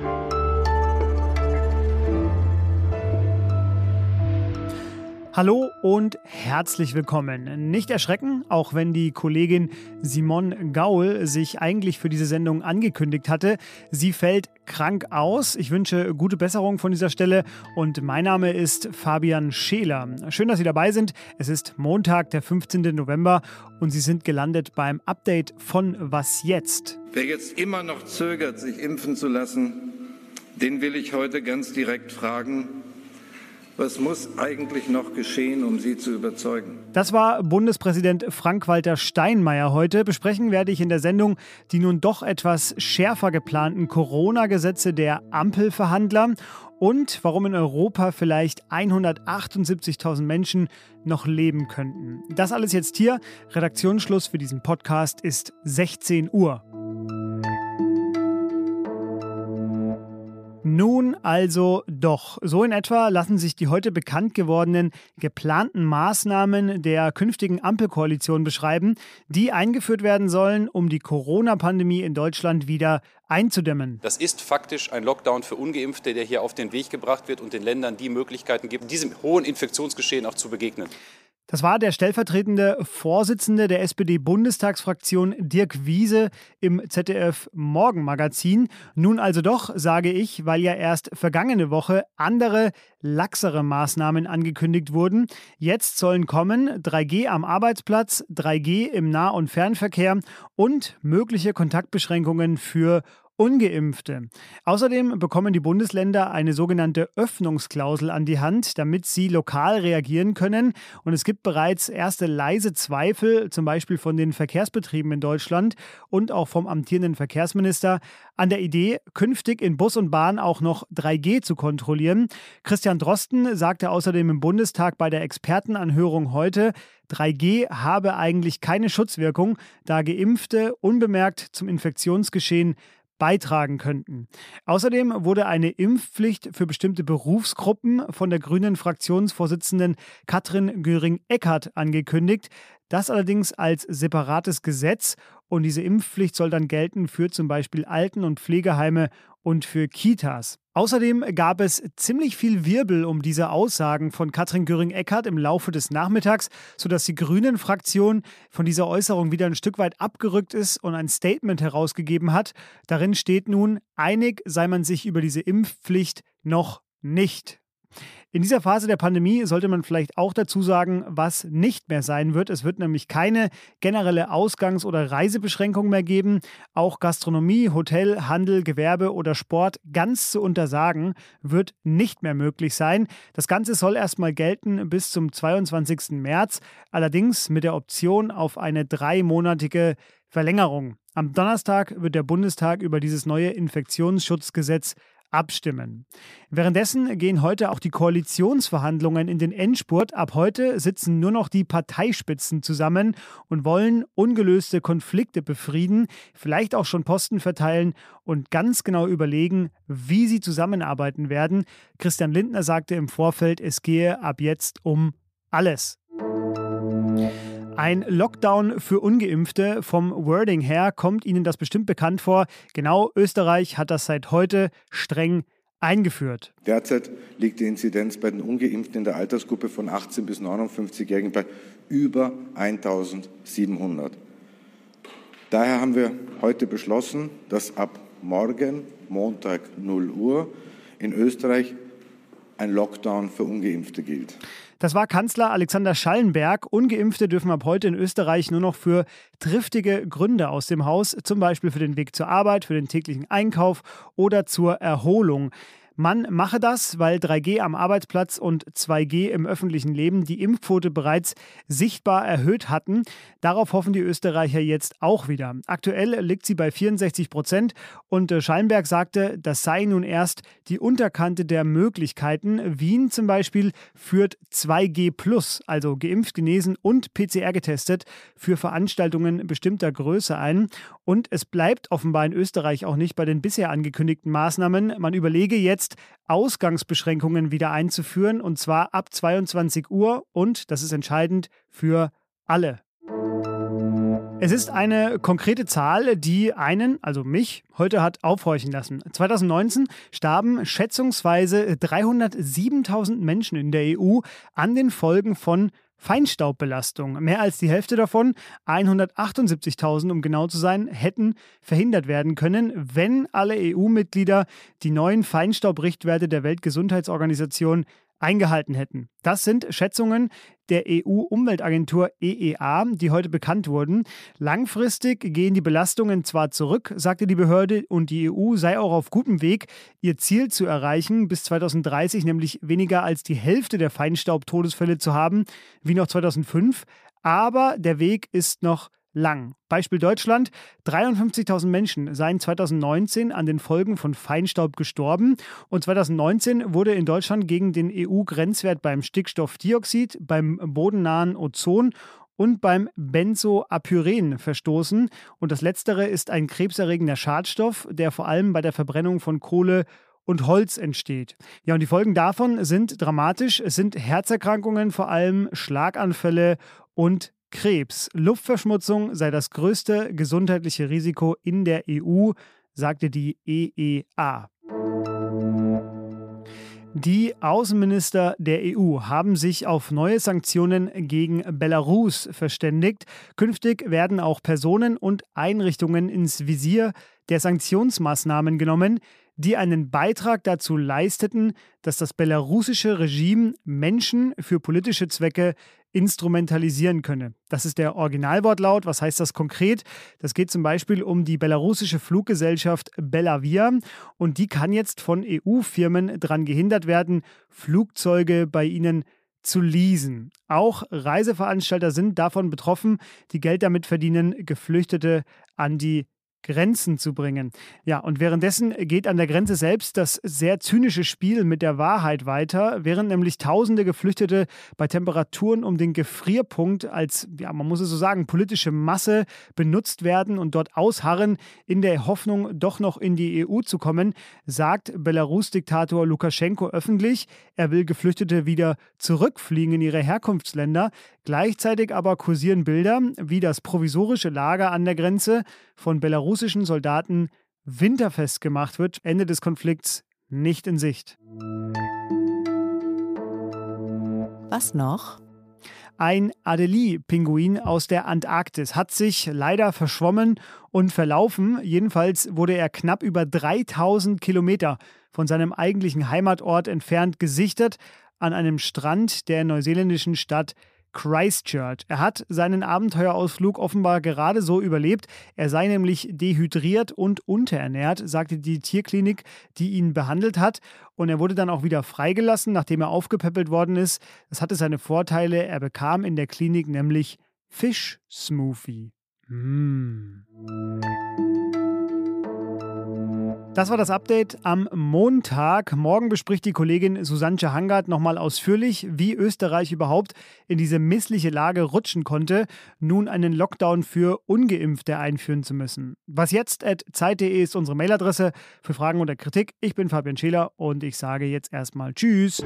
you Hallo und herzlich willkommen. Nicht erschrecken, auch wenn die Kollegin Simone Gaul sich eigentlich für diese Sendung angekündigt hatte. Sie fällt krank aus. Ich wünsche gute Besserung von dieser Stelle und mein Name ist Fabian Scheler. Schön, dass Sie dabei sind. Es ist Montag, der 15. November und Sie sind gelandet beim Update von Was jetzt? Wer jetzt immer noch zögert, sich impfen zu lassen, den will ich heute ganz direkt fragen, was muss eigentlich noch geschehen, um Sie zu überzeugen? Das war Bundespräsident Frank-Walter Steinmeier heute. Besprechen werde ich in der Sendung die nun doch etwas schärfer geplanten Corona-Gesetze der Ampelverhandler und warum in Europa vielleicht 178.000 Menschen noch leben könnten. Das alles jetzt hier. Redaktionsschluss für diesen Podcast ist 16 Uhr. Nun also doch. So in etwa lassen sich die heute bekannt gewordenen geplanten Maßnahmen der künftigen Ampelkoalition beschreiben, die eingeführt werden sollen, um die Corona-Pandemie in Deutschland wieder einzudämmen. Das ist faktisch ein Lockdown für ungeimpfte, der hier auf den Weg gebracht wird und den Ländern die Möglichkeiten gibt, diesem hohen Infektionsgeschehen auch zu begegnen. Das war der stellvertretende Vorsitzende der SPD-Bundestagsfraktion Dirk Wiese im ZDF Morgenmagazin. Nun also doch, sage ich, weil ja erst vergangene Woche andere, laxere Maßnahmen angekündigt wurden. Jetzt sollen kommen 3G am Arbeitsplatz, 3G im Nah- und Fernverkehr und mögliche Kontaktbeschränkungen für Ungeimpfte. Außerdem bekommen die Bundesländer eine sogenannte Öffnungsklausel an die Hand, damit sie lokal reagieren können. Und es gibt bereits erste leise Zweifel, zum Beispiel von den Verkehrsbetrieben in Deutschland und auch vom amtierenden Verkehrsminister, an der Idee, künftig in Bus und Bahn auch noch 3G zu kontrollieren. Christian Drosten sagte außerdem im Bundestag bei der Expertenanhörung heute, 3G habe eigentlich keine Schutzwirkung, da Geimpfte unbemerkt zum Infektionsgeschehen beitragen könnten. Außerdem wurde eine Impfpflicht für bestimmte Berufsgruppen von der grünen Fraktionsvorsitzenden Katrin Göring-Eckardt angekündigt. Das allerdings als separates Gesetz und diese Impfpflicht soll dann gelten für zum Beispiel Alten- und Pflegeheime und für Kitas. Außerdem gab es ziemlich viel Wirbel um diese Aussagen von Katrin Göring-Eckardt im Laufe des Nachmittags, sodass die Grünen-Fraktion von dieser Äußerung wieder ein Stück weit abgerückt ist und ein Statement herausgegeben hat. Darin steht nun, einig sei man sich über diese Impfpflicht noch nicht. In dieser Phase der Pandemie sollte man vielleicht auch dazu sagen, was nicht mehr sein wird. Es wird nämlich keine generelle Ausgangs- oder Reisebeschränkung mehr geben. Auch Gastronomie, Hotel, Handel, Gewerbe oder Sport ganz zu untersagen wird nicht mehr möglich sein. Das Ganze soll erstmal gelten bis zum 22. März, allerdings mit der Option auf eine dreimonatige Verlängerung. Am Donnerstag wird der Bundestag über dieses neue Infektionsschutzgesetz abstimmen. Währenddessen gehen heute auch die Koalitionsverhandlungen in den Endspurt. Ab heute sitzen nur noch die Parteispitzen zusammen und wollen ungelöste Konflikte befrieden, vielleicht auch schon Posten verteilen und ganz genau überlegen, wie sie zusammenarbeiten werden. Christian Lindner sagte im Vorfeld, es gehe ab jetzt um alles. Ein Lockdown für ungeimpfte vom Wording her kommt Ihnen das bestimmt bekannt vor. Genau, Österreich hat das seit heute streng eingeführt. Derzeit liegt die Inzidenz bei den ungeimpften in der Altersgruppe von 18 bis 59-Jährigen bei über 1700. Daher haben wir heute beschlossen, dass ab morgen, Montag 0 Uhr, in Österreich ein Lockdown für ungeimpfte gilt. Das war Kanzler Alexander Schallenberg. Ungeimpfte dürfen ab heute in Österreich nur noch für triftige Gründe aus dem Haus, zum Beispiel für den Weg zur Arbeit, für den täglichen Einkauf oder zur Erholung. Man mache das, weil 3G am Arbeitsplatz und 2G im öffentlichen Leben die Impfquote bereits sichtbar erhöht hatten. Darauf hoffen die Österreicher jetzt auch wieder. Aktuell liegt sie bei 64 Prozent und äh, Schallenberg sagte, das sei nun erst die Unterkante der Möglichkeiten. Wien zum Beispiel führt 2G plus, also geimpft, genesen und PCR getestet, für Veranstaltungen bestimmter Größe ein. Und es bleibt offenbar in Österreich auch nicht bei den bisher angekündigten Maßnahmen. Man überlege jetzt, Ausgangsbeschränkungen wieder einzuführen, und zwar ab 22 Uhr und, das ist entscheidend, für alle. Es ist eine konkrete Zahl, die einen, also mich, heute hat aufhorchen lassen. 2019 starben schätzungsweise 307.000 Menschen in der EU an den Folgen von Feinstaubbelastung. Mehr als die Hälfte davon, 178.000 um genau zu sein, hätten verhindert werden können, wenn alle EU-Mitglieder die neuen Feinstaubrichtwerte der Weltgesundheitsorganisation eingehalten hätten. Das sind Schätzungen der EU-Umweltagentur EEA, die heute bekannt wurden. Langfristig gehen die Belastungen zwar zurück, sagte die Behörde, und die EU sei auch auf gutem Weg, ihr Ziel zu erreichen, bis 2030 nämlich weniger als die Hälfte der Feinstaubtodesfälle zu haben, wie noch 2005. Aber der Weg ist noch lang. Beispiel Deutschland. 53.000 Menschen seien 2019 an den Folgen von Feinstaub gestorben und 2019 wurde in Deutschland gegen den EU-Grenzwert beim Stickstoffdioxid, beim bodennahen Ozon und beim Benzoapyren verstoßen. Und das letztere ist ein krebserregender Schadstoff, der vor allem bei der Verbrennung von Kohle und Holz entsteht. Ja, und die Folgen davon sind dramatisch. Es sind Herzerkrankungen, vor allem Schlaganfälle und Krebs. Luftverschmutzung sei das größte gesundheitliche Risiko in der EU, sagte die EEA. Die Außenminister der EU haben sich auf neue Sanktionen gegen Belarus verständigt. Künftig werden auch Personen und Einrichtungen ins Visier der Sanktionsmaßnahmen genommen, die einen Beitrag dazu leisteten, dass das belarussische Regime Menschen für politische Zwecke instrumentalisieren könne. Das ist der Originalwortlaut. Was heißt das konkret? Das geht zum Beispiel um die belarussische Fluggesellschaft Belavia und die kann jetzt von EU-Firmen daran gehindert werden, Flugzeuge bei ihnen zu leasen. Auch Reiseveranstalter sind davon betroffen, die Geld damit verdienen, Geflüchtete an die Grenzen zu bringen. Ja, und währenddessen geht an der Grenze selbst das sehr zynische Spiel mit der Wahrheit weiter, während nämlich tausende Geflüchtete bei Temperaturen um den Gefrierpunkt als, ja, man muss es so sagen, politische Masse benutzt werden und dort ausharren, in der Hoffnung, doch noch in die EU zu kommen, sagt Belarus-Diktator Lukaschenko öffentlich, er will Geflüchtete wieder zurückfliegen in ihre Herkunftsländer. Gleichzeitig aber kursieren Bilder, wie das provisorische Lager an der Grenze von belarussischen Soldaten winterfest gemacht wird. Ende des Konflikts nicht in Sicht. Was noch? Ein Adelie-Pinguin aus der Antarktis hat sich leider verschwommen und verlaufen. Jedenfalls wurde er knapp über 3000 Kilometer von seinem eigentlichen Heimatort entfernt gesichtet an einem Strand der neuseeländischen Stadt Christchurch. Er hat seinen Abenteuerausflug offenbar gerade so überlebt. Er sei nämlich dehydriert und unterernährt, sagte die Tierklinik, die ihn behandelt hat. Und er wurde dann auch wieder freigelassen, nachdem er aufgepäppelt worden ist. Das hatte seine Vorteile. Er bekam in der Klinik nämlich Fischsmoothie. Mmh. Das war das Update am Montag. Morgen bespricht die Kollegin Susanne Hangard nochmal ausführlich, wie Österreich überhaupt in diese missliche Lage rutschen konnte, nun einen Lockdown für Ungeimpfte einführen zu müssen. Was jetzt at zeit.de ist unsere Mailadresse für Fragen oder Kritik. Ich bin Fabian Scheler und ich sage jetzt erstmal Tschüss.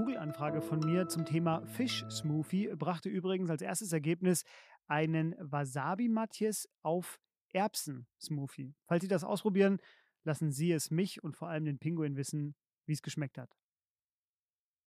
Google-Anfrage von mir zum Thema Fisch-Smoothie brachte übrigens als erstes Ergebnis einen Wasabi-Matjes auf Erbsen-Smoothie. Falls Sie das ausprobieren, lassen Sie es mich und vor allem den Pinguin wissen, wie es geschmeckt hat.